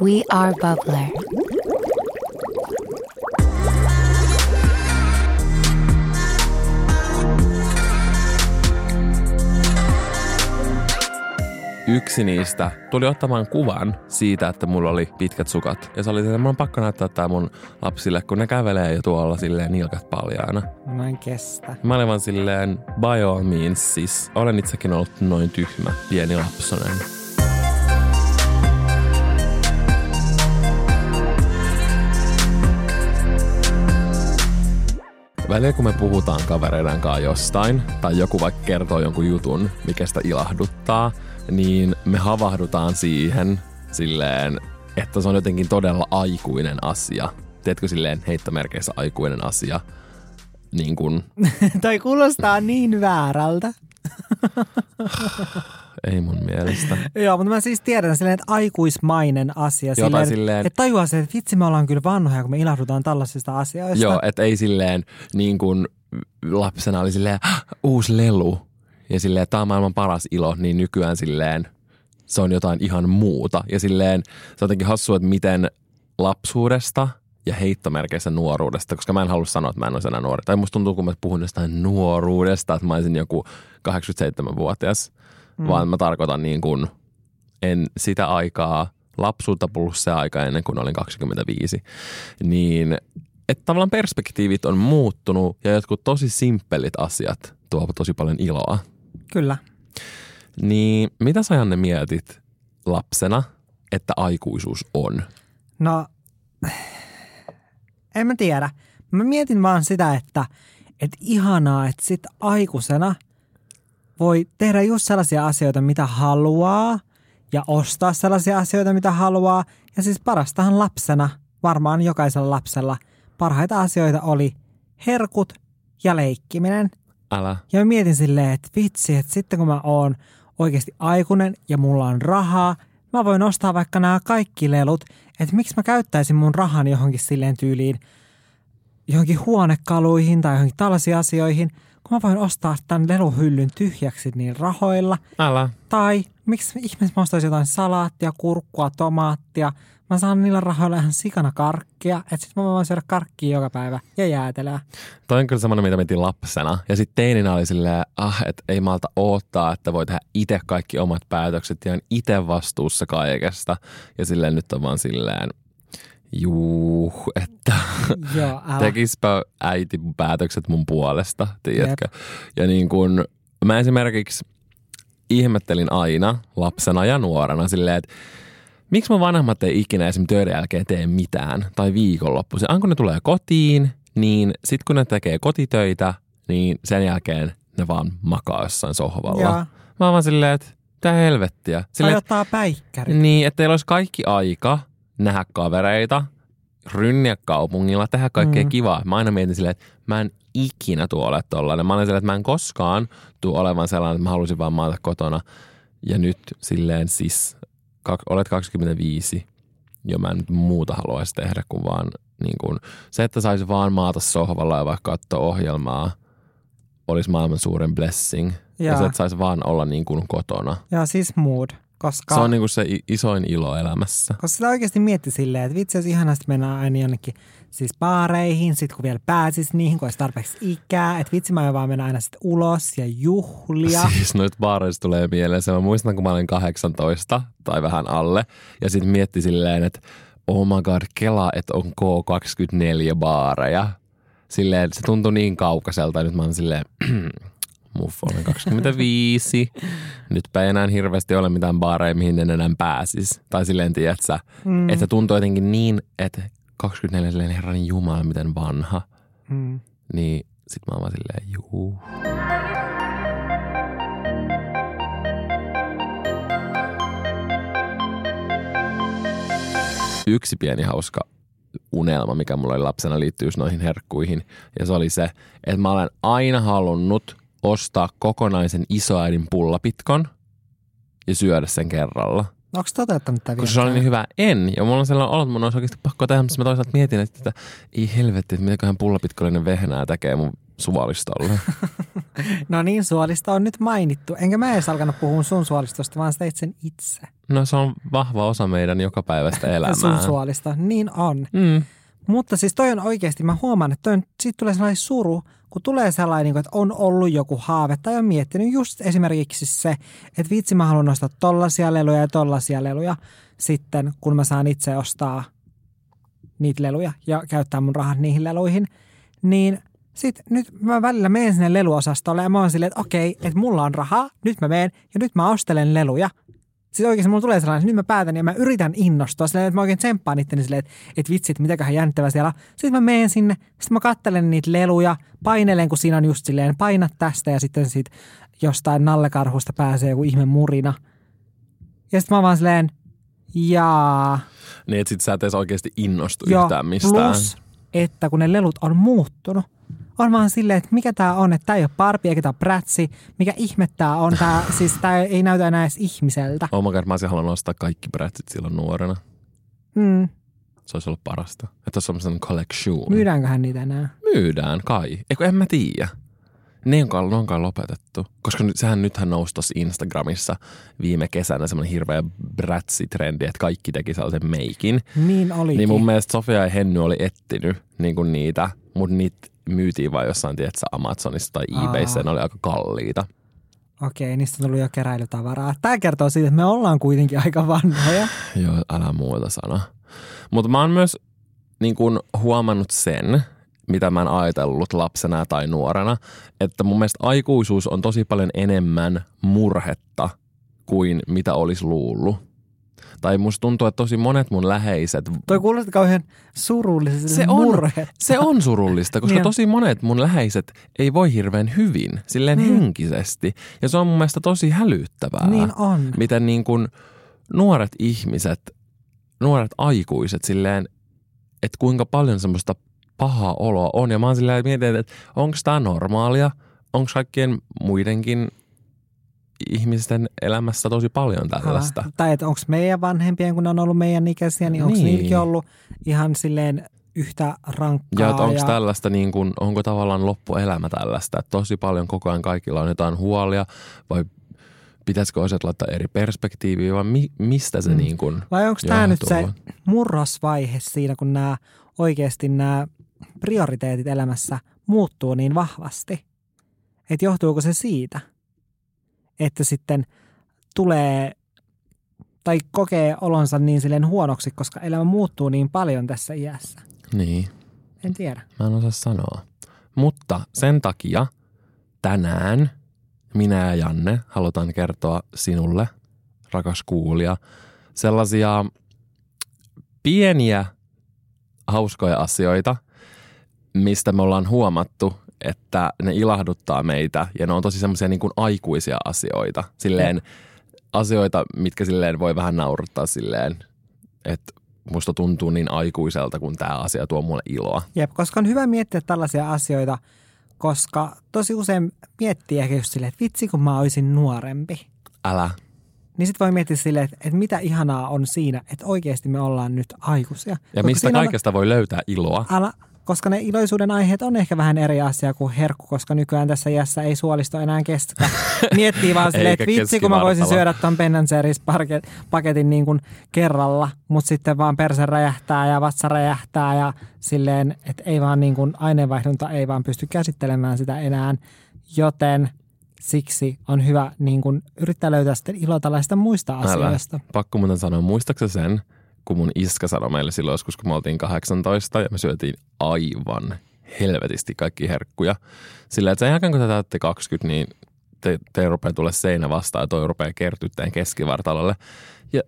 We are Bubbler. yksi niistä tuli ottamaan kuvan siitä, että mulla oli pitkät sukat. Ja se oli, että mun on pakko näyttää tää mun lapsille, kun ne kävelee jo tuolla silleen nilkat paljaana. Mä en kestä. Mä olin vaan silleen, by all means, siis olen itsekin ollut noin tyhmä, pieni lapsonen. Välillä kun me puhutaan kavereiden kanssa jostain, tai joku vaikka kertoo jonkun jutun, mikä sitä ilahduttaa, niin me havahdutaan siihen silleen, että se on jotenkin todella aikuinen asia. Tiedätkö silleen heittomerkeissä aikuinen asia? Niin kuin, Toi kuulostaa niin väärältä. ei mun mielestä. Joo, mutta mä siis tiedän silleen, että aikuismainen asia. Joo, silleen, silleen- Että tajuaa se, että vitsi me ollaan kyllä vanhoja, kun me ilahdutaan tällaisista asioista. Joo, et ei silleen niin kuin lapsena oli silleen "Hah, uusi lelu ja silleen tämä on maailman paras ilo, niin nykyään silleen se on jotain ihan muuta. Ja silleen se on jotenkin hassua, että miten lapsuudesta ja heittomerkeissä nuoruudesta, koska mä en halua sanoa, että mä en ole enää nuori. Tai musta tuntuu, kun mä puhun jostain nuoruudesta, että mä olisin joku 87-vuotias, mm. vaan mä tarkoitan niin kuin en sitä aikaa, lapsuutta plus se aika ennen kuin olin 25, niin että tavallaan perspektiivit on muuttunut ja jotkut tosi simppelit asiat tuovat tosi paljon iloa. Kyllä. Niin mitä sä Janne mietit lapsena, että aikuisuus on? No, en mä tiedä. Mä mietin vaan sitä, että, että ihanaa, että sit aikuisena voi tehdä just sellaisia asioita, mitä haluaa ja ostaa sellaisia asioita, mitä haluaa. Ja siis parastahan lapsena, varmaan jokaisella lapsella, parhaita asioita oli herkut ja leikkiminen. Älä. Ja mä mietin silleen, että vitsi, että sitten kun mä oon oikeasti aikuinen ja mulla on rahaa, mä voin ostaa vaikka nämä kaikki lelut, että miksi mä käyttäisin mun rahan johonkin silleen tyyliin, johonkin huonekaluihin tai johonkin tällaisiin asioihin, kun mä voin ostaa tämän leluhyllyn tyhjäksi niin rahoilla. Älä. Tai miksi ihmeessä mä ostaisin jotain salaattia, kurkkua, tomaattia. Mä saan niillä rahoilla ihan sikana karkkia, että sit mä voin syödä karkkia joka päivä ja jäätelöä. Toi on kyllä semmoinen, mitä mietin lapsena. Ja sitten teininä oli silleen, ah, että ei malta odottaa, että voi tehdä itse kaikki omat päätökset ja on itse vastuussa kaikesta. Ja silleen nyt on vaan silleen, juu, että Joo, älä. tekispä äiti päätökset mun puolesta, tiedätkö? Ja niin kun, mä esimerkiksi ihmettelin aina lapsena ja nuorena silleen, että miksi mun vanhemmat ei ikinä esim. töiden jälkeen tee mitään tai viikonloppuisin. Aina kun ne tulee kotiin, niin sit kun ne tekee kotitöitä, niin sen jälkeen ne vaan makaa jossain sohvalla. Joo. Mä vaan silleen, että mitä helvettiä. Tai Silleen, ottaa päikkärit. niin, että teillä olisi kaikki aika nähdä kavereita, rynniä kaupungilla, tehdä kaikkea Mm. kivaa. Mä aina mietin silleen, että mä en ikinä tuo ole tollainen. Mä olen silleen, että mä en koskaan tuu olevan sellainen, että mä halusin vaan maata kotona. Ja nyt silleen siis, kak, olet 25 ja mä en nyt muuta haluaisi tehdä kuin vaan niin kuin, se, että saisi vaan maata sohvalla ja vaikka katsoa ohjelmaa, olisi maailman suurin blessing. Ja, Jaa. se, että saisi vaan olla niin kuin kotona. Ja siis mood, koska, Se on niin kuin se isoin ilo elämässä. koska sitä oikeasti mietti silleen, että vitsi, jos ihanasti mennään aina jonnekin siis baareihin, sit kun vielä pääsis niihin, kun olisi tarpeeksi ikää, että vitsi mä aion vaan mennä aina sitten ulos ja juhlia. Siis noit baareista tulee mieleen se. Mä muistan, kun mä olin 18 tai vähän alle. Ja sitten mietti silleen, että oh my god, kela, että on K24 baareja. Silleen, se tuntui niin kaukaiselta. Nyt mä oon silleen, muff, olen 25. Nytpä ei enää hirveästi ole mitään baareja, mihin en enää pääsis. Tai silleen, tiedätkö, mm. että tuntuu jotenkin niin, että 24 silleen, herran jumala, miten vanha. Mm. Niin sit mä oon vaan silleen, juu. Yksi pieni hauska unelma, mikä mulla oli lapsena liittyy noihin herkkuihin. Ja se oli se, että mä olen aina halunnut ostaa kokonaisen isoäidin pullapitkon ja syödä sen kerralla. Onko toteuttanut tätä Koska se oli niin hyvä, en. Ja mulla on sellainen olo, että mun olisi oikeasti pakko tehdä, mutta mä toisaalta mietin, että ei helvetti, että mitäköhän pullapitkollinen vehnää tekee mun suolistolle. No niin, suolista on nyt mainittu. Enkä mä edes alkanut puhua sun suolistosta, vaan sä teit sen itse. No se on vahva osa meidän jokapäiväistä elämää. Sun suolista. Niin on. Mm. Mutta siis toi on oikeasti, mä huomaan, että toi on, siitä tulee sellainen suru, kun tulee sellainen, niin että on ollut joku haave tai on miettinyt just esimerkiksi se, että vitsi mä haluan ostaa tollasia leluja ja tollasia leluja sitten, kun mä saan itse ostaa niitä leluja ja käyttää mun rahat niihin leluihin, niin sitten nyt mä välillä menen sinne leluosastolle ja mä oon silleen, että okei, että mulla on rahaa, nyt mä menen ja nyt mä ostelen leluja. Siis oikeasti mulla tulee sellainen, että nyt mä päätän ja mä yritän innostua silleen, että mä oikein tsemppaan itteni silleen, että, että vitsi, että mitäköhän jännittävää siellä on. Sitten mä menen sinne, sitten mä kattelen niitä leluja, painelen, kun siinä on just silleen, painat tästä ja sitten siitä jostain nallekarhusta pääsee joku ihme murina. Ja sitten mä vaan silleen, jaa. Niin, että sit sä et edes oikeasti innostu Joo, yhtään mistään. plus, että kun ne lelut on muuttunut, on vaan silleen, että mikä tää on, että tää ei ole Barbie eikä tää ole Bratsi, mikä ihme tää on, tää, siis tää ei näytä enää edes ihmiseltä. Oh my god, mä olisin halunnut ostaa kaikki brätsit silloin nuorena. Mm, Se olisi ollut parasta. Että olisi semmoisen collection. myydäänköhän niitä enää? Myydään kai. Eikö en mä tiedä. Ne on, kai- ne on kai lopetettu. Koska nyt, sehän nythän nousi tuossa Instagramissa viime kesänä semmoinen hirveä brätsi-trendi, että kaikki teki sellaisen meikin. Niin olikin. Niin mun mielestä Sofia ja Henny oli etsinyt niin kuin niitä, mutta niitä myytiin vain jossain, tiedätkö, Amazonissa tai eBayssä, ne oli aika kalliita. Okei, niistä on tullut jo keräilytavaraa. Tämä kertoo siitä, että me ollaan kuitenkin aika vanhoja. Joo, älä muuta sana. Mutta mä oon myös niin kun, huomannut sen, mitä mä en ajatellut lapsena tai nuorena, että mun mielestä aikuisuus on tosi paljon enemmän murhetta kuin mitä olisi luullut. Tai musta tuntuu, että tosi monet mun läheiset Toi kuulostaa kauhean surulliselle Se on, se on surullista, koska Niin tosi monet mun läheiset ei voi hirveän hyvin, silleen Mm. henkisesti. Ja se on mun mielestä tosi hälyttävää. Niin on. Miten niin kuin nuoret ihmiset, nuoret aikuiset silleen, että kuinka paljon semmoista pahaa oloa on. Ja mä oon silleen mietin, että onko tämä normaalia, onko kaikkien muidenkin ihmisten elämässä tosi paljon tällaista. Ha, tai että onko meidän vanhempien, kun ne on ollut meidän ikäisiä, niin onko Niin. niilläkin ollut ihan silleen yhtä rankkaa. Ja että onko tällaista, niin kuin, onko tavallaan loppuelämä tällaista, että tosi paljon koko ajan kaikilla on jotain huolia vai pitäisikö asiat laittaa eri perspektiiviin vai mi, mistä se Mm. niin kuin Vai onko tämä nyt se murrosvaihe siinä, kun nämä oikeasti nämä prioriteetit elämässä muuttuu niin vahvasti? Että johtuuko se siitä, että sitten tulee tai kokee olonsa niin silleen huonoksi, koska elämä muuttuu niin paljon tässä iässä? Niin, En tiedä. mä en osaa sanoa. Mutta sen takia tänään minä ja Janne halutaan kertoa sinulle, rakas kuulija, sellaisia pieniä hauskoja asioita, mistä me ollaan huomattu, että ne ilahduttaa meitä ja ne on tosi semmoisia niin kuin aikuisia asioita. Silleen asioita, mitkä silleen voi vähän nauruttaa silleen, että musta tuntuu niin aikuiselta, kun tämä asia tuo mulle iloa. Jep, koska on hyvä miettiä tällaisia asioita, koska tosi usein miettii ehkä just silleen, että vitsi kun mä olisin nuorempi. Älä. Niin sitten voi miettiä silleen, että, että mitä ihanaa on siinä, että oikeasti me ollaan nyt aikuisia. Ja Koska mistä siinä on- kaikesta voi löytää iloa. Älä, koska ne iloisuuden aiheet on ehkä vähän eri asia kuin herkku, koska nykyään tässä iässä ei suolisto enää kestä. Miettii vaan silleen, että vitsi kun mä voisin syödä ton Ben paketin niin kuin kerralla, mutta sitten vaan perse räjähtää ja vatsa räjähtää ja silleen, että ei vaan niin kuin aineenvaihdunta ei vaan pysty käsittelemään sitä enää, joten siksi on hyvä niin kuin yrittää löytää sitten ilo tällaista muista Älä. asioista. Pakko muuten sanoa, muistaaksä sen, kun mun iska sanoi meille silloin joskus, kun me oltiin 18 ja me syötiin aivan helvetisti kaikki herkkuja. Sillä että sen jälkeen kun te täytte 20, niin te, te rupeaa tulla seinä vastaan ja toi rupeaa kertyttäen keskivartalolle. Ja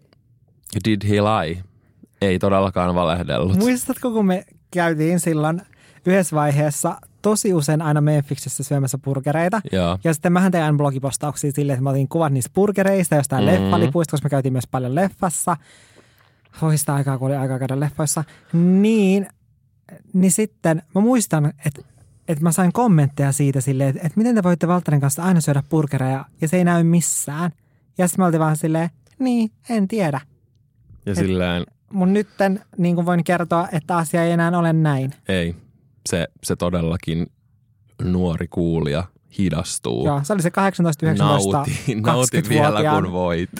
did he lie? Ei todellakaan valehdellut. Muistatko, kun me käytiin silloin yhdessä vaiheessa tosi usein aina Memphiksessä syömässä burgereita. Joo. Ja sitten mähän tein blogipostauksia silleen, että mä otin kuvat niistä burgereista, jostain Mhm. mm. leffalipuista, koska me käytiin myös paljon leffassa. Voi sitä aikaa, kun oli aikaa käydä leffoissa. Niin, niin sitten mä muistan, että, että mä sain kommentteja siitä silleen, että, että miten te voitte Valtterin kanssa aina syödä burgereja ja se ei näy missään. Ja sitten mä oltiin vaan silleen, niin, en tiedä. Ja silleen, Mun nytten niin kuin voin kertoa, että asia ei enää ole näin. ei, se, se todellakin nuori kuulija hidastuu. Joo, se oli se 18, 19, nauti, nauti vielä kun voit.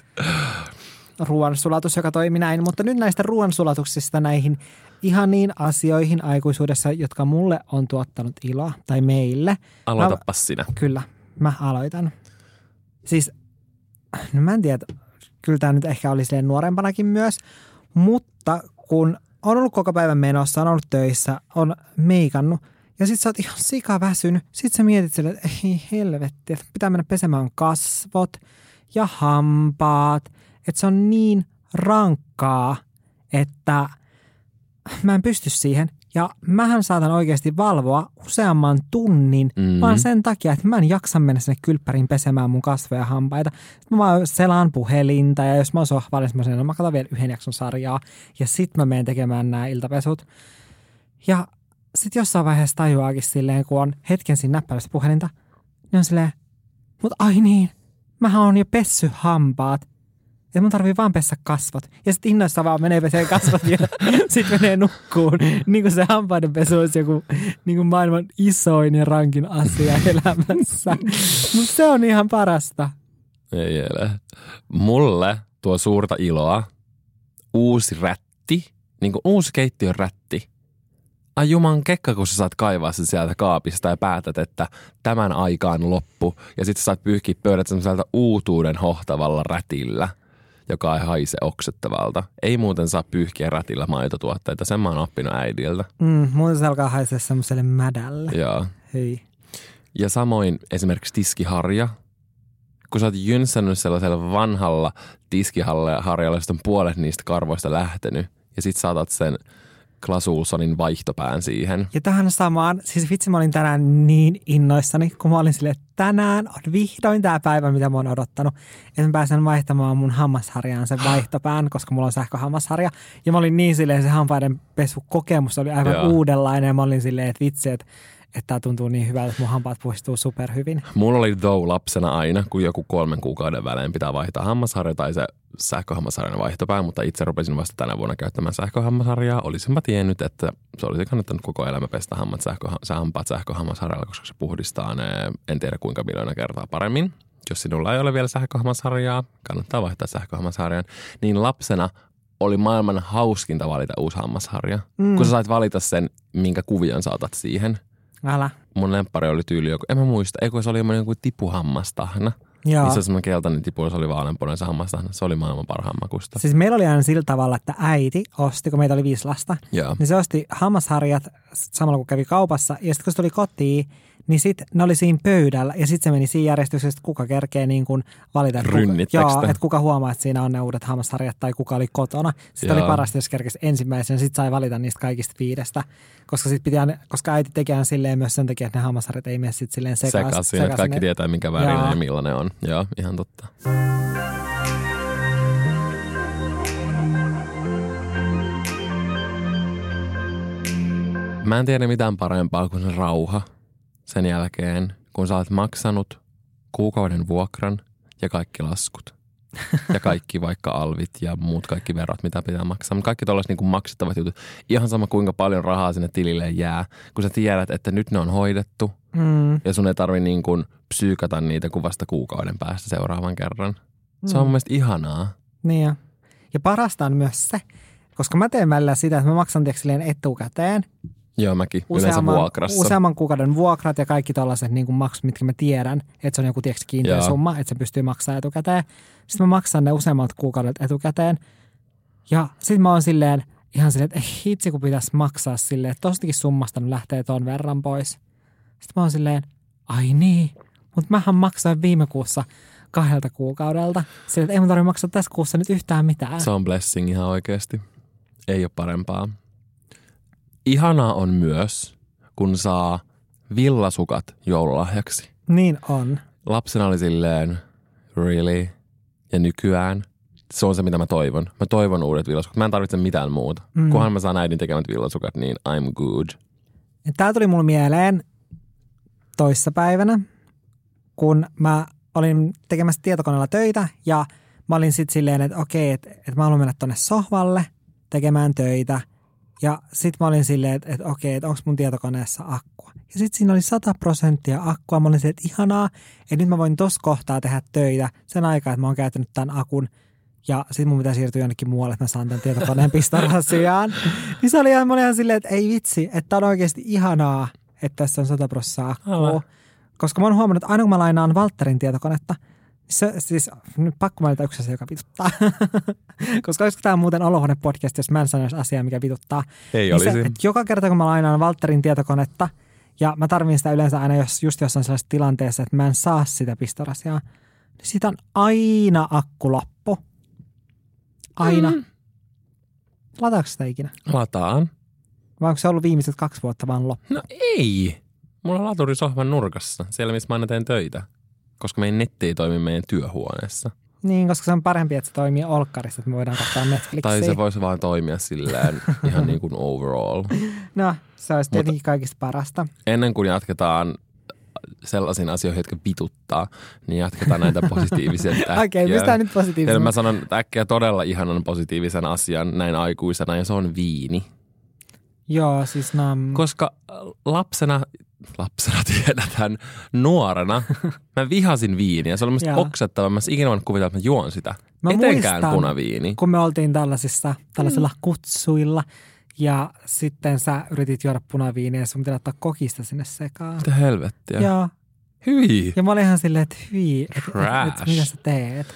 Ruoansulatus, joka toimi näin. Mutta nyt näistä ruoansulatuksista näihin ihaniin asioihin aikuisuudessa, jotka mulle on tuottanut iloa, tai meille. Aloitapa sinä. Kyllä, mä aloitan. Siis, no mä en tiedä, kyllä tämä nyt ehkä oli silleen nuorempanakin myös, mutta kun on ollut koko päivän menossa, on ollut töissä, on meikannut, ja sit sä oot ihan sika väsynyt. Sit sä mietit sille, että ei helvetti, että pitää mennä pesemään kasvot ja hampaat. Että se on niin rankkaa, että mä en pysty siihen. Ja mähän saatan oikeasti valvoa useamman tunnin, mm-hmm. vaan sen takia, että mä en jaksa mennä sinne kylppäriin pesemään mun kasvoja ja hampaita. Sitten mä vaan selaan puhelinta ja jos mä oon sohvalla, niin mä sanon, no mä katson vielä yhden jakson sarjaa ja sitten mä menen tekemään nämä iltapesut. Ja sitten jossain vaiheessa tajuaakin silleen, kun on hetken siinä näppäilystä puhelinta, niin on silleen, mutta ai niin, mähän on jo pessy hampaat. Ja mun tarvii vaan pessä kasvot. Ja sitten innoissa vaan menee peseen kasvot ja sitten menee nukkuun. Niin kuin se hampaiden pesu olisi joku niin kuin maailman isoin ja rankin asia elämässä. Mutta se on ihan parasta. Ei ele. Mulle tuo suurta iloa uusi rätti, niin kuin uusi keittiön rätti. Ai juman kekka, kun sä saat kaivaa sen sieltä kaapista ja päätät, että tämän aikaan loppu. Ja sitten saat pyyhkiä pöydät semmoiselta uutuuden hohtavalla rätillä – joka ei haise oksettavalta. Ei muuten saa pyyhkiä rätillä maitotuotteita, sen mä oon oppinut äidiltä. Mm, muuten se alkaa haisea semmoiselle mädälle. Joo. Hei. Ja samoin esimerkiksi tiskiharja. Kun sä oot jynsännyt sellaisella vanhalla tiskiharjalla, josta on puolet niistä karvoista lähtenyt, ja sit saatat sen – Klasulsonin vaihtopään siihen. Ja tähän samaan, siis vitsi mä olin tänään niin innoissani, kun mä olin silleen, että tänään on vihdoin tämä päivä, mitä mä oon odottanut. Että mä pääsen vaihtamaan mun hammasharjaan sen vaihtopään, koska mulla on sähköhammasharja. Ja mä olin niin silleen, se hampaiden pesukokemus oli aivan Joo. uudenlainen. Ja mä olin silleen, että vitsi, että että tämä tuntuu niin hyvältä, että mun hampaat puistuu superhyvin. Mulla oli though lapsena aina, kun joku kolmen kuukauden välein pitää vaihtaa hammasharja tai se sähköhammasharjan vaihtopää, mutta itse rupesin vasta tänä vuonna käyttämään sähköhammasharjaa. Olisin mä tiennyt, että se olisi kannattanut koko elämä pestä hammat sähkö, hampaat sähköhammasharjalla, koska se puhdistaa ne en tiedä kuinka miljoona kertaa paremmin. Jos sinulla ei ole vielä sähköhammasharjaa, kannattaa vaihtaa sähköhammasharjan. Niin lapsena oli maailman hauskinta valita uusi hammasharja. Mm. Kun sä sait valita sen, minkä kuvion saatat siihen – Älä. Mun lemppari oli tyyli joku, en mä muista, eikö se oli joku tipuhammastahna. Joo. Missä semmoinen keltainen tipu, se oli vaaleanpunainen se hammastahna. Se oli maailman parhaan makusta. Siis meillä oli aina sillä tavalla, että äiti osti, kun meitä oli viisi lasta, Joo. niin se osti hammasharjat samalla kun kävi kaupassa. Ja sitten kun se tuli kotiin, niin sitten ne oli siinä pöydällä ja sitten se meni siinä järjestyksessä, että kuka kerkee niin kuin valita. Että kuka, joo, että kuka huomaa, että siinä on ne uudet hammasharjat tai kuka oli kotona. Sitten oli parasta, jos kerkesi ensimmäisen, sitten sai valita niistä kaikista viidestä. Koska, sit piti, koska äiti tekee silleen myös sen takia, että ne hammasharjat ei mene sitten silleen sekaisin. Sekaisin, että kaikki tietää, minkä värinen ja millainen on. Joo, ihan totta. Mä en tiedä mitään parempaa kuin se rauha sen jälkeen, kun sä oot maksanut kuukauden vuokran ja kaikki laskut. ja kaikki vaikka alvit ja muut kaikki verot, mitä pitää maksaa. Mutta kaikki tuollaiset niin maksettavat jutut. Ihan sama kuinka paljon rahaa sinne tilille jää. Kun sä tiedät, että nyt ne on hoidettu mm. ja sun ei tarvi niin kuin psyykata niitä kuin vasta kuukauden päästä seuraavan kerran. Se on mm. mun mielestä ihanaa. Niin ja. ja parasta on myös se, koska mä teen välillä sitä, että mä maksan tiedätkö, etukäteen – Joo, mäkin. Useamman, vuokrassa. Useamman kuukauden vuokrat ja kaikki tällaiset niin maksut, mitkä mä tiedän, että se on joku tiedätkö, kiinteä Joo. summa, että se pystyy maksamaan etukäteen. Sitten mä maksan ne useammat kuukaudet etukäteen. Ja sitten mä oon silleen, ihan silleen, että hitsi kun pitäisi maksaa silleen, että tostakin summasta lähtee ton verran pois. Sitten mä oon silleen, ai niin, mutta mähän maksoin viime kuussa kahdelta kuukaudelta. Silleen, että ei mun tarvitse maksaa tässä kuussa nyt yhtään mitään. Se on blessing ihan oikeasti. Ei ole parempaa. Ihanaa on myös, kun saa villasukat joululahjaksi. Niin on. Lapsena oli silleen, really? Ja nykyään se on se, mitä mä toivon. Mä toivon uudet villasukat. Mä en tarvitse mitään muuta. Mm. Kunhan mä saan äidin tekemät villasukat, niin I'm good. Tää tuli mulle mieleen toissapäivänä, kun mä olin tekemässä tietokoneella töitä ja mä olin sitten silleen, että okei, että, että mä haluan mennä tonne sohvalle tekemään töitä – Ja sit mä olin silleen, että, että okei, että onko mun tietokoneessa akkua. Ja sit siinä oli 100 prosenttia akkua. Mä olin silleen, että ihanaa, että nyt mä voin tossa kohtaa tehdä töitä sen aikaa, että mä oon käyttänyt tämän akun. Ja sit mun pitää siirtyä jonnekin muualle, että mä saan tämän tietokoneen pistorasiaan. niin se oli ihan, mä olin ihan silleen, että ei vitsi, että on oikeasti ihanaa, että tässä on 100 prosenttia akkua. Aivan. Koska mä oon huomannut, että aina kun mä lainaan Valtterin tietokonetta, se, siis nyt pakko mainita yksi asia, joka vituttaa. Koska olisiko tämä muuten olohuone podcast, jos mä en sanoisi asiaa, mikä vituttaa. Ei Niin olisi. se, että joka kerta kun mä lainaan Valtterin tietokonetta, ja mä tarvin sitä yleensä aina jos, just jossain sellaisessa tilanteessa, että mä en saa sitä pistorasiaa, niin siitä on aina akku loppu. Aina. Mm. Lataako sitä ikinä? Lataan. Vai onko se ollut viimeiset kaksi vuotta vaan loppu? No ei. Mulla on laturi sohvan nurkassa, siellä missä mä aina teen töitä. Koska meidän netti ei toimi meidän työhuoneessa. Niin, koska se on parempi, että se toimii olkkarissa, että me voidaan katsoa Netflixiä. Tai se voisi vaan toimia silleen ihan niin kuin overall. No, se olisi tietenkin kaikista parasta. Ennen kuin jatketaan sellaisiin asioihin, jotka vituttaa, niin jatketaan näitä positiivisia. Okei, okay, mistä nyt Teille positiivisesti? mä sanon äkkiä todella ihanan positiivisen asian näin aikuisena, ja se on viini. Joo, siis nam. Koska lapsena, lapsena tiedetään, nuorena, mä vihasin viiniä. Se oli musta Joo. oksettava. Mä ikinä voinut kuvitella, että mä juon sitä. Mä Etenkään muistan, punaviini. kun me oltiin tällaisissa, tällaisilla kutsuilla ja sitten sä yritit juoda punaviiniä ja sun pitää ottaa kokista sinne sekaan. Mitä helvettiä? Joo. Hyi. Ja mä olin ihan silleen, että hyi, että et, et, mitä sä teet?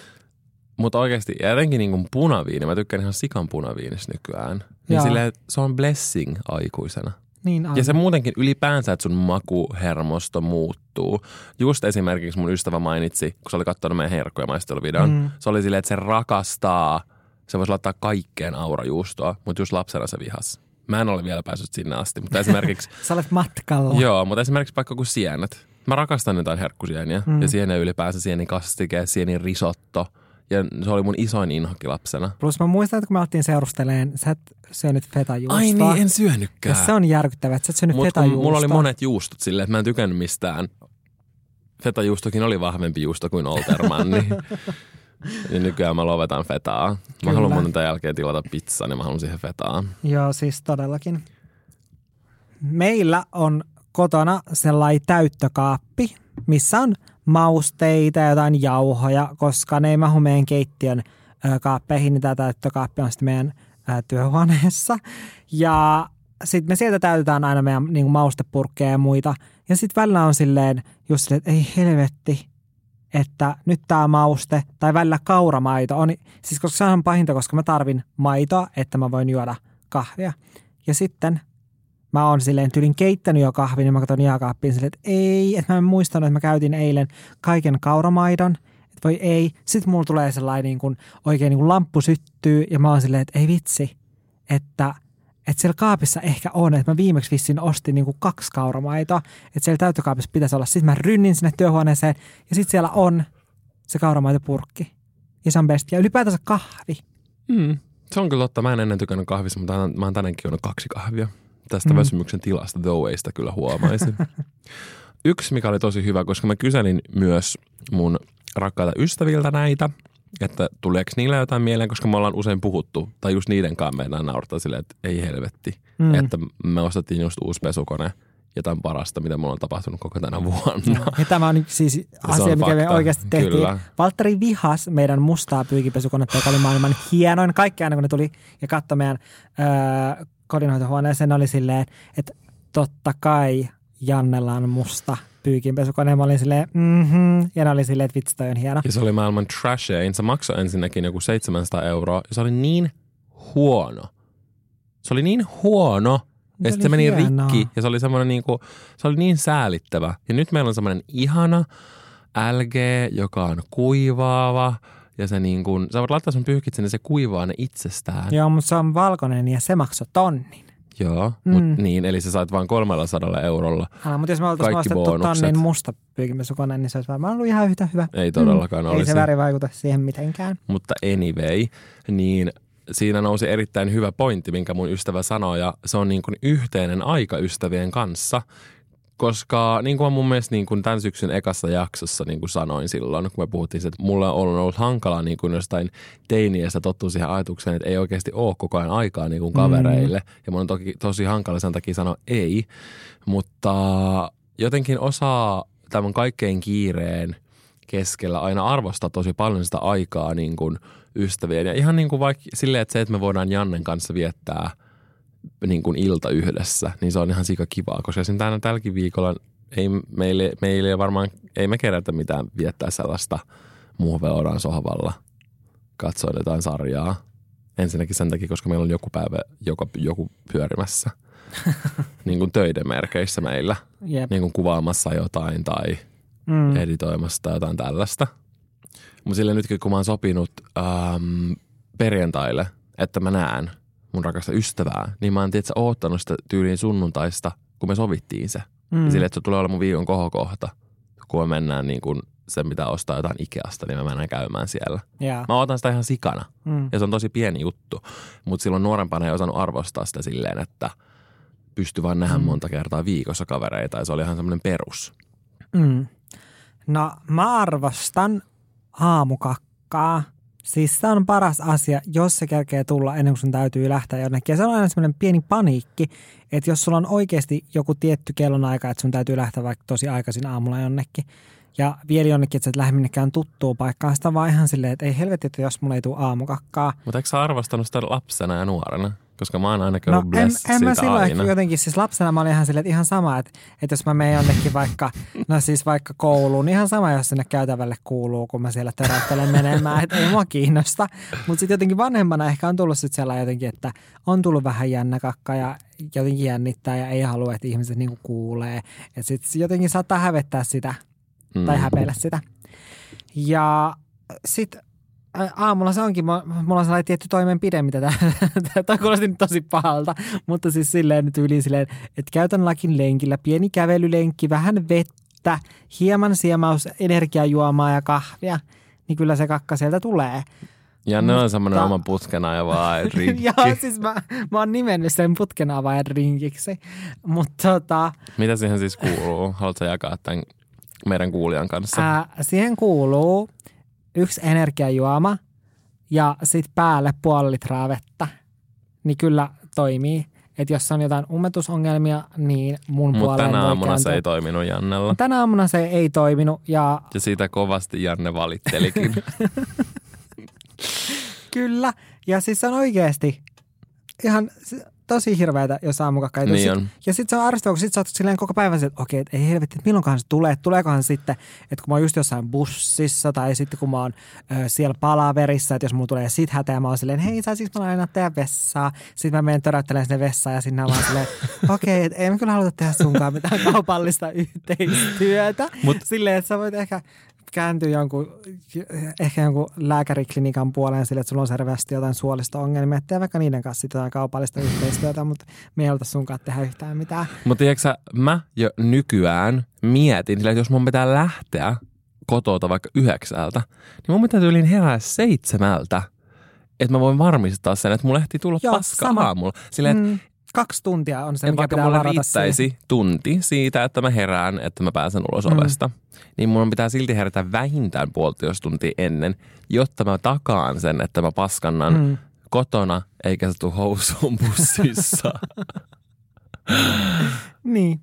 Mutta oikeasti, jotenkin niin kuin punaviini, mä tykkään ihan sikan punaviinista nykyään. Niin silleen, se on blessing aikuisena. Niin on. Ja se muutenkin ylipäänsä, että sun makuhermosto muuttuu. Just esimerkiksi mun ystävä mainitsi, kun se oli katsonut meidän herkkuja maisteluvideon, Mm. se oli silleen, että se rakastaa, se voisi laittaa kaikkeen aurajuustoa, mutta just lapsena se vihas. Mä en ole vielä päässyt sinne asti, mutta esimerkiksi, Sä olet matkalla. joo, mutta esimerkiksi vaikka kuin sienet. Mä rakastan jotain herkkusieniä Mm. ja sienen ylipäänsä sienin kastike, sienin risotto. Ja se oli mun isoin inhokki lapsena. Plus mä muistan, että kun me alettiin seurusteleen, sä et syönyt fetajuustoa. Ai niin, en ja syönytkään. se on järkyttävää, että sä et syönyt Mutta fetajuustoa. mulla oli monet juustot silleen, että mä en tykännyt mistään. Fetajuustokin oli vahvempi juusto kuin Olterman, niin, niin nykyään mä lovetan fetaa. Mä Kyllä. haluan mun tämän jälkeen tilata pizzan ja mä haluan siihen fetaa. Joo, siis todellakin. Meillä on kotona sellainen täyttökaappi, missä on mausteita ja jotain jauhoja, koska ne ei mahu meidän keittiön kaappeihin, niin tämä täyttökaappi on sitten meidän työhuoneessa. Ja sitten me sieltä täytetään aina meidän niin maustepurkkeja ja muita. Ja sitten välillä on silleen just silleen, että ei helvetti, että nyt tämä mauste tai välillä kauramaito on, siis koska se on pahinta, koska mä tarvin maitoa, että mä voin juoda kahvia. Ja sitten mä oon silleen tyylin keittänyt jo kahvin ja mä katson jääkaappiin silleen, että ei, että mä en muistanut, että mä käytin eilen kaiken kauramaidon, että voi ei. Sitten mulla tulee sellainen niin kuin, oikein niin kuin lamppu syttyy ja mä oon silleen, että ei vitsi, että että siellä kaapissa ehkä on, että mä viimeksi vissiin ostin niin kuin kaksi kauramaitoa, että siellä täyttökaapissa pitäisi olla. Sitten mä rynnin sinne työhuoneeseen ja sitten siellä on se kauramaitopurkki. Ja se on best. Ja ylipäätänsä kahvi. Mm. Se on kyllä totta. Mä en ennen tykännyt kahvista, mutta mä- mä oon tänäänkin juonut kaksi kahvia. Tästä Mm. väsymyksen tilasta The Waysta kyllä huomaisin. Yksi, mikä oli tosi hyvä, koska mä kyselin myös mun rakkailta ystäviltä näitä, että tuleeko niillä jotain mieleen, koska me ollaan usein puhuttu, tai just niiden kanssa meidän naurattaa silleen, että ei helvetti. Mm. Että me ostettiin just uusi pesukone, jotain parasta, mitä mulla on tapahtunut koko tänä vuonna. Ja tämä on siis asia, on mikä me fakta, oikeasti tehtiin. kyllä. Valtteri vihas meidän mustaa pyykipesukonetta, joka oli maailman hienoin. Kaikki aina kun ne tuli ja katsoi meidän öö, kodinhoitohuoneeseen, ne oli silleen, että totta kai Jannella on musta pyykinpesukone. Mä olin silleen, mhm. Ja ne oli silleen, että vitsi toi on hieno. Ja se oli maailman trashein. Se maksoi ensinnäkin joku 700 euroa. Ja se oli niin huono. Se oli niin huono. Se Ja sitten oli se meni hienoa. rikki. Ja se oli semmoinen niinku, se oli niin säälittävä. Ja nyt meillä on semmoinen ihana LG, joka on kuivaava. Ja se niin kuin, sä voit laittaa sun pyyhkit sinne, se kuivaa ne itsestään. Joo, mutta se on valkoinen ja se maksoi tonnin. Joo, Mm. mm. mut niin, eli sä sait vain 300 eurolla. Älä, mutta jos me oltaisiin ostettu tonnin musta pyykinpesukone, niin se olisi varmaan ollut ihan yhtä hyvä. Ei todellakaan Mm. Ei olisi. se väri vaikuta siihen mitenkään. Mutta anyway, niin siinä nousi erittäin hyvä pointti, minkä mun ystävä sanoi, ja se on niin kuin yhteinen aika ystävien kanssa, koska niin kuin mä mun mielestä niin kuin tämän syksyn ekassa jaksossa niin kuin sanoin silloin, kun me puhuttiin, että mulla on ollut hankala niin kuin jostain teiniästä tottua siihen ajatukseen, että ei oikeasti ole koko ajan aikaa niin kuin kavereille. Mm. Ja mun on toki tosi hankala sen takia sanoa ei, mutta jotenkin osaa tämän kaikkein kiireen keskellä aina arvostaa tosi paljon sitä aikaa niin kuin ystävien. Ja ihan niin kuin vaikka silleen, että se, että me voidaan Jannen kanssa viettää – niin kuin ilta yhdessä, niin se on ihan sika kivaa, koska sen tänä tälläkin viikolla ei meille, meille varmaan, ei me kerätä mitään viettää sellaista muoveoran sohvalla katsoa jotain sarjaa. Ensinnäkin sen takia, koska meillä on joku päivä joka, joku pyörimässä. niin kuin töiden merkeissä meillä. Yep. Niin kuin kuvaamassa jotain tai mm. editoimassa tai jotain tällaista. Mutta sille nytkin, kun mä oon sopinut ähm, perjantaille, että mä näen – mun rakasta ystävää, niin mä oon tietysti oottanut sitä tyyliin sunnuntaista, kun me sovittiin se. Mm. Ja sille, että se tulee olla mun viikon kohokohta, kun me mennään niin kuin se, mitä ostaa jotain Ikeasta, niin mä mennään käymään siellä. Yeah. Mä otan sitä ihan sikana. Mm. Ja se on tosi pieni juttu. Mutta silloin nuorempana ei osannut arvostaa sitä silleen, että pystyi vain nähdä mm. monta kertaa viikossa kavereita. Ja se oli ihan semmoinen perus. Mm. No mä arvostan aamukakkaa Siis se on paras asia, jos se kerkee tulla ennen kuin sun täytyy lähteä jonnekin. Ja se on aina semmoinen pieni paniikki, että jos sulla on oikeasti joku tietty kellonaika, että sun täytyy lähteä vaikka tosi aikaisin aamulla jonnekin, ja vielä jonnekin, että et lähde minnekään tuttuun paikkaan, sitä vaan ihan silleen, että ei helvetti, että jos mulla ei tule aamukakkaa. Mutta eikö sä arvostanut sitä lapsena ja nuorena? Koska mä oon aina no, en, en mä silloin aina. jotenkin, siis lapsena mä olin ihan silleen, että ihan sama, että, että jos mä menen jonnekin vaikka, no siis vaikka kouluun, niin ihan sama, jos sinne käytävälle kuuluu, kun mä siellä töräyttelen menemään, että ei mua kiinnosta. Mutta sitten jotenkin vanhemmana ehkä on tullut sitten sellainen jotenkin, että on tullut vähän jännä kakka ja jotenkin jännittää ja ei halua, että ihmiset niinku kuulee. Että sitten jotenkin saattaa hävettää sitä mm. tai häpeillä sitä. Ja sitten aamulla se onkin, mulla on sellainen tietty toimenpide, mitä tämä kuulosti nyt tosi pahalta, mutta siis silleen nyt yli silleen, että käytän lakin lenkillä, pieni kävelylenkki, vähän vettä, hieman siemaus energiajuomaa ja kahvia, niin kyllä se kakka sieltä tulee. Ja ne on semmoinen oma putkenavaajan rinkki. Joo, siis mä, mä oon nimennyt sen putkenavaajan rinkiksi. Mutta tota... Mitä siihen siis kuuluu? Haluatko jakaa tämän meidän kuulijan kanssa? Ää, siihen kuuluu yksi energiajuoma ja sitten päälle puoli litraa vettä, niin kyllä toimii. Että jos on jotain ummetusongelmia, niin mun Mut puoleen tänä aamuna kääntyä. se ei toiminut Jannella. Tänä aamuna se ei toiminut. Ja, ja siitä kovasti Janne valittelikin. kyllä. Ja siis se on oikeasti ihan tosi hirveätä, jos aamukakka ei niin sit, Ja sitten se on arvostavaa, kun sit sä oot silleen koko päivän että okei, että ei helvetti, että milloinkohan se tulee, tuleekohan sitten, että kun mä oon just jossain bussissa tai sitten kun mä oon ö, siellä palaverissa, että jos mulla tulee sit hätä ja mä oon silleen, hei sä siis mä aina tehdä vessaa. Sitten mä menen töräyttelemään sinne vessaan ja sinne vaan silleen, okei, okay, että ei mä kyllä haluta tehdä sunkaan mitään kaupallista yhteistyötä. Mut, silleen, että sä voit ehkä kääntyy jonkun, ehkä jonkun lääkäriklinikan puoleen sille, että sulla on selvästi jotain suolista ongelmia, että vaikka niiden kanssa jotain kaupallista yhteistyötä, mutta me ei haluta sunkaan tehdä yhtään mitään. Mutta tiedätkö mä jo nykyään mietin, että jos mun pitää lähteä kotota vaikka yhdeksältä, niin mun pitää tyyliin herää seitsemältä, että mä voin varmistaa sen, että mulla ehtii tulla Joo, paska sama. aamulla. Silleen, mm kaksi tuntia on se, ja mikä pitää mulle riittäisi siihen. tunti siitä, että mä herään, että mä pääsen ulos mm. ovesta, niin mun pitää silti herätä vähintään puolitoista tuntia ennen, jotta mä takaan sen, että mä paskannan mm. kotona eikä se tule housuun bussissa. niin.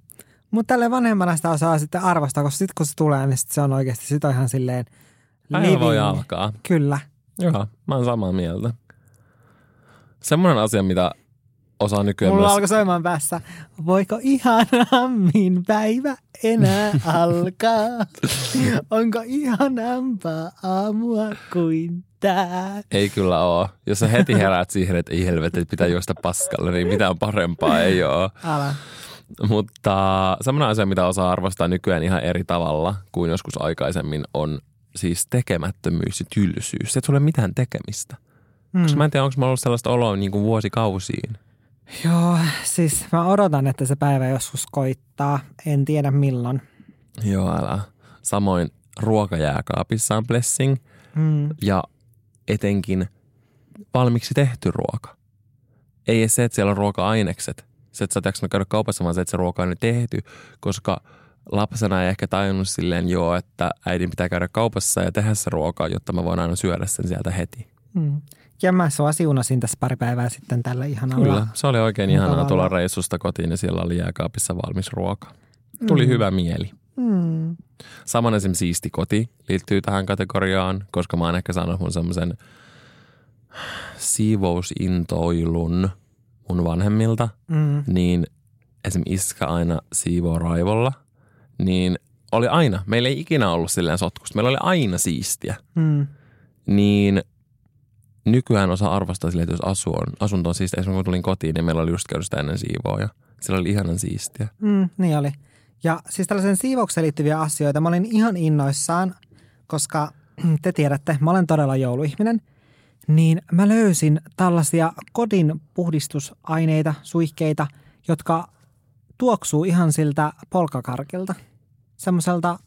Mutta tälle vanhemmana sitä osaa sitten arvostaa, koska sitten kun se tulee, niin sit se on oikeasti sit on ihan silleen Päivä voi alkaa. Kyllä. Joo, mä oon samaa mieltä. Semmoinen asia, mitä osaa nykyään Mulla myös... alkoi soimaan päässä, voiko ihanammin päivä enää alkaa? Onko ihanampaa aamua kuin tää? Ei kyllä oo. Jos sä heti heräät siihen, että ei helvetti, että pitää juosta paskalle, niin mitään parempaa ei oo. Älä. Mutta semmoinen asia, mitä osaa arvostaa nykyään ihan eri tavalla kuin joskus aikaisemmin, on siis tekemättömyys ja tylsyys. Se ei tule mitään tekemistä. Mm. Koska mä en tiedä, onko mä ollut sellaista oloa niin kuin vuosikausiin. Joo, siis mä odotan, että se päivä joskus koittaa. En tiedä milloin. Joo, älä. Samoin ruokajääkaapissa on blessing. Mm. Ja etenkin valmiiksi tehty ruoka. Ei se, että siellä on ruoka-ainekset, Se, että sä et käydä kaupassa, vaan se, että se ruoka on tehty, koska lapsena ei ehkä tajunnut silleen joo, että äidin pitää käydä kaupassa ja tehdä se ruokaa, jotta mä voin aina syödä sen sieltä heti. Mm. Ja mä sua siunasin tässä pari päivää sitten tällä ihanalla. Kyllä, se oli oikein ihanaa Mukavalla. tulla reissusta kotiin ja siellä oli jääkaapissa valmis ruoka. Tuli Mm. hyvä mieli. Mm. Saman esim. siisti koti liittyy tähän kategoriaan, koska mä oon ehkä saanut mun semmoisen siivousintoilun mun vanhemmilta, Mm. niin esim. iskä aina siivoo raivolla, niin oli aina, meillä ei ikinä ollut silleen sotkusta, meillä oli aina siistiä. Mm. Niin nykyään osa arvostaa silleen, että jos asu on, asunto on siistiä, esimerkiksi kun tulin kotiin, niin meillä oli just käynyt sitä ennen siivooja. Siellä oli ihanan siistiä. Mm, niin oli. Ja siis tällaisen siivoukseen liittyviä asioita mä olin ihan innoissaan, koska te tiedätte, mä olen todella jouluihminen. Niin mä löysin tällaisia kodin puhdistusaineita, suihkeita, jotka tuoksuu ihan siltä polkakarkilta. Semmoiselta,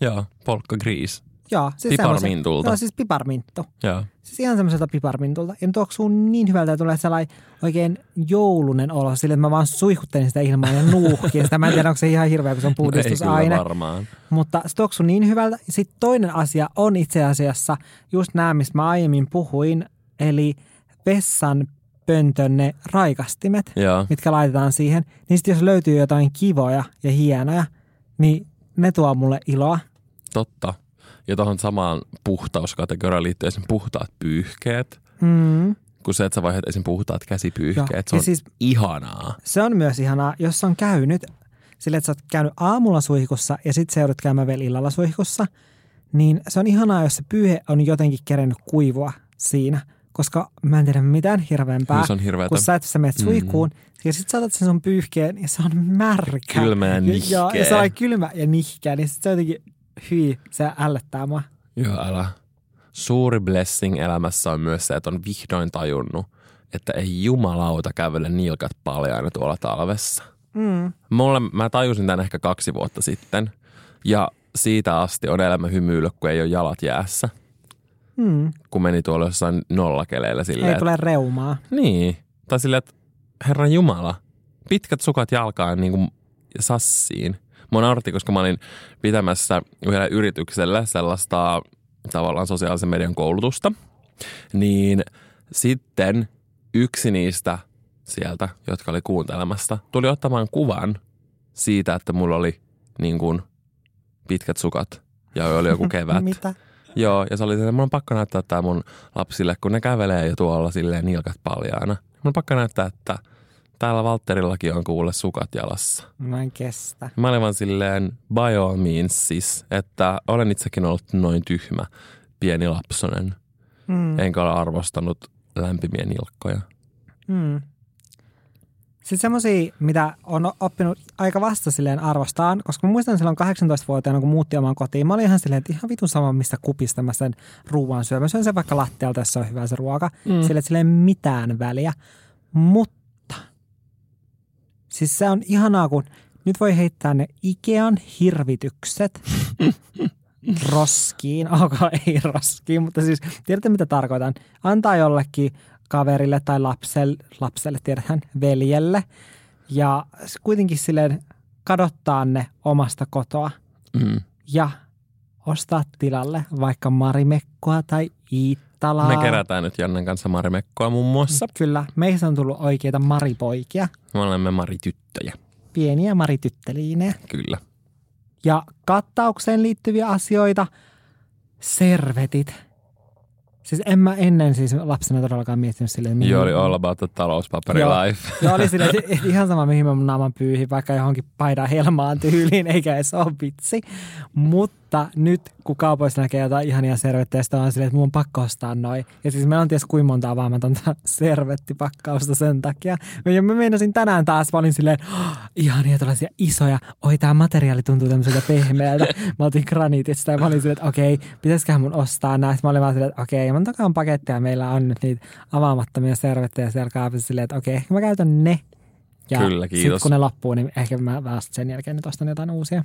Joo, polkka gris. Joo. Siis Piparmintulta. Joo, siis piparminttu. Joo. Siis ihan semmoiselta piparmintulta. Ja tuoksuu niin hyvältä, että tulee sellainen oikein joulunen olo sille, että mä vaan suihkuttelin sitä ilmaa ja nuuhkin sitä. Mä en tiedä, onko se ihan hirveä, kun se on Ei kyllä puhdistusaine. varmaan. Mutta se tuoksuu niin hyvältä. Sitten toinen asia on itse asiassa just nämä, mistä mä aiemmin puhuin, eli vessan pöntön ne raikastimet, Joo. mitkä laitetaan siihen. Niin sitten jos löytyy jotain kivoja ja hienoja, niin ne tuo mulle iloa. Totta. Ja tuohon samaan puhtauskategoriaan liittyy esim. puhtaat pyyhkeet. Mm. Kun se, että sä vaihdat esim. puhtaat käsipyyhkeet, Joo. se Ja on siis- ihanaa. Se on myös ihanaa, jos on käynyt sille, että sä oot käynyt aamulla suihkussa ja sitten sä joudut käymään vielä illalla suihkussa, niin se on ihanaa, jos se pyyhe on jotenkin kerennyt kuivua siinä. Koska mä en tiedä mitään hirveämpää, Kyllä se on hirveätä. kun sä, sä menet Mm. suihkuun ja sit sä otat sen sun pyyhkeen ja se on märkä. Kylmä ja Ja, nihkeä. ja, ja se on kylmä ja nihkeä, niin sit se jotenkin, hyi, se ällöttää mua. Joo, älä. Suuri blessing elämässä on myös se, että on vihdoin tajunnut, että ei jumalauta kävele nilkat paljaana tuolla talvessa. Mm. Mulle, mä tajusin tämän ehkä kaksi vuotta sitten. Ja siitä asti on elämä hymyillyt, kun ei ole jalat jäässä. Mm. Kun meni tuolla jossain nollakeleillä silleen, Ei että- tule reumaa. Niin. Tai silleen, että herran jumala, pitkät sukat jalkaan niin kuin sassiin. Mua nauratti, koska mä olin pitämässä yhdellä yrityksellä sellaista tavallaan sosiaalisen median koulutusta. Niin sitten yksi niistä sieltä, jotka oli kuuntelemassa, tuli ottamaan kuvan siitä, että mulla oli niin kuin pitkät sukat ja oli joku kevät. Mitä? Joo, ja se oli silleen, mun on pakko näyttää tämä mun lapsille, kun ne kävelee jo tuolla silleen nilkat paljaana. Mun on pakko näyttää, että täällä Valtterillakin on kuule sukat jalassa. Mä en kestä. Mä olin vaan silleen by all means siis, että olen itsekin ollut noin tyhmä pieni lapsonen. Mm. Enkä ole arvostanut lämpimiä nilkkoja. Mm. Sitten semmoisia, mitä on oppinut aika vasta silleen arvostaan, koska mä muistan silloin 18-vuotiaana, kun muutti omaan kotiin, mä olin ihan silleen, että ihan vitun sama, mistä kupista mä sen ruoan syön. Mä syön sen vaikka lattialta, jos se on hyvä se ruoka. Mm. Sille, että sille ei mitään väliä. Mutta, siis se on ihanaa, kun nyt voi heittää ne Ikean hirvitykset roskiin. Ok, ei roskiin, mutta siis tiedätte mitä tarkoitan. Antaa jollekin kaverille tai lapselle, lapselle tiedetään, veljelle. Ja kuitenkin silleen kadottaa ne omasta kotoa Mm. ja ostaa tilalle vaikka marimekkoa tai iittalaa. Me kerätään nyt Jannen kanssa marimekkoa muun muassa. Kyllä, meistä on tullut oikeita maripoikia, Me olemme marityttöjä, pieniä maritytteliinejä. kyllä. Ja kattaukseen liittyviä asioita, servetit. Siis en mä ennen siis lapsena todellakaan miettinyt silleen. mihin- Joo, oli all about the talouspaperi Joo. life. Joo, oli silleen, että ihan sama mihin mä mun naaman pyyhin, vaikka johonkin paidan helmaan tyyliin, eikä edes ole vitsi. Mutta nyt, kun kaupoissa näkee jotain ihania servettejä, sitten on silleen, että mun on pakko ostaa noin. Ja siis meillä on ties kuinka monta avaamatonta servettipakkausta sen takia. Ja mä meinasin tänään taas, mä olin silleen, oh, ihania tällaisia isoja. Oi, tämä materiaali tuntuu tämmöiseltä pehmeältä. Mä otin graniitista ja mä olin silleen, että okei, pitäisiköhän mun ostaa näistä. Mä olin vaan silleen, että okei, mä takaan paketteja. Meillä on nyt niitä avaamattomia servettejä siellä kaapissa silleen, että okei, ehkä mä käytän ne. Ja Kyllä, Sitten kiitos. kun ne loppuu, niin ehkä mä vasta sen jälkeen nyt ostan jotain uusia.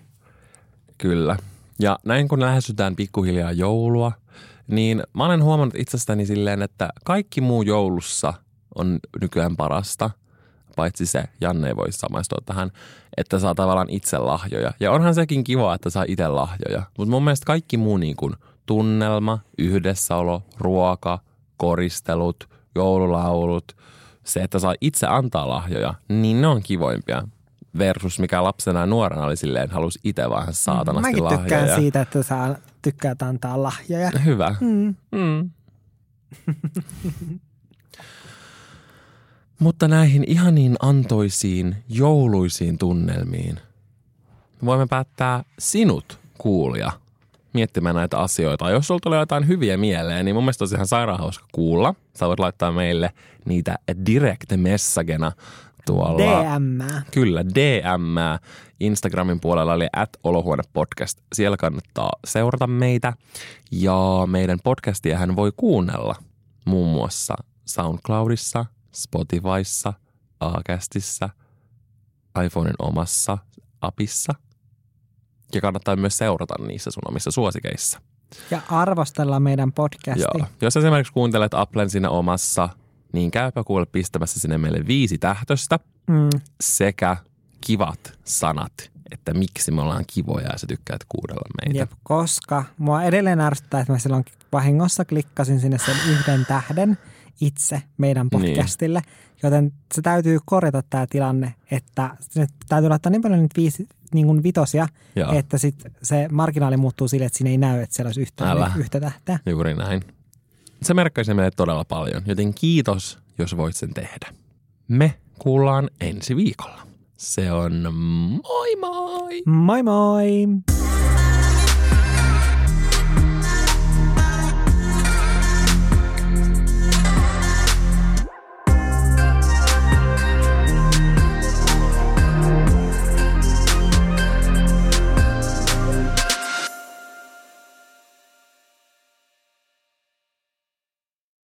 Kyllä. Ja näin kun lähestytään pikkuhiljaa joulua, niin mä olen huomannut itsestäni silleen, että kaikki muu joulussa on nykyään parasta, paitsi se, Janne ei voi samaistua tähän, että saa tavallaan itse lahjoja. Ja onhan sekin kiva, että saa itse lahjoja. Mutta mun mielestä kaikki muu niin kuin tunnelma, yhdessäolo, ruoka, koristelut, joululaulut, se, että saa itse antaa lahjoja, niin ne on kivoimpia versus mikä lapsena ja nuorena oli silleen, halusi itse vaan saatanasti Mäkin lahjoja. tykkään siitä, että saa tykkäät antaa lahjoja. Hyvä. Mm. Mm. Mutta näihin ihaniin antoisiin jouluisiin tunnelmiin voimme päättää sinut, kuulija, miettimään näitä asioita. Jos sulla tulee jotain hyviä mieleen, niin mun mielestä olisi ihan sairaan hauska kuulla. Sä voit laittaa meille niitä direct messagena tuolla. DM. Kyllä, DM. Instagramin puolella oli at olohuone podcast. Siellä kannattaa seurata meitä. Ja meidän podcastia hän voi kuunnella muun muassa SoundCloudissa, Spotifyssa, Acastissa, iPhonein omassa apissa. Ja kannattaa myös seurata niissä sun omissa suosikeissa. Ja arvostella meidän podcasti. Joo. Jos esimerkiksi kuuntelet Applen siinä omassa, niin käypä kuule pistämässä sinne meille viisi tähtöstä Mm. sekä kivat sanat, että miksi me ollaan kivoja ja sä tykkäät kuudella meitä. Jep, koska mua edelleen ärsyttää, että mä silloin vahingossa klikkasin sinne sen yhden tähden itse meidän Niin. podcastille. Joten se täytyy korjata tämä tilanne, että sinne täytyy laittaa niin paljon niitä viisi, niin kuin vitosia, Joo. että sit se marginaali muuttuu sille, että siinä ei näy, että siellä olisi yhtään Älä. yhtä tähteä. Juuri näin. Se merkkaisi meille todella paljon, joten kiitos, jos voit sen tehdä. Me kuullaan ensi viikolla. Se on moi moi! Moi moi!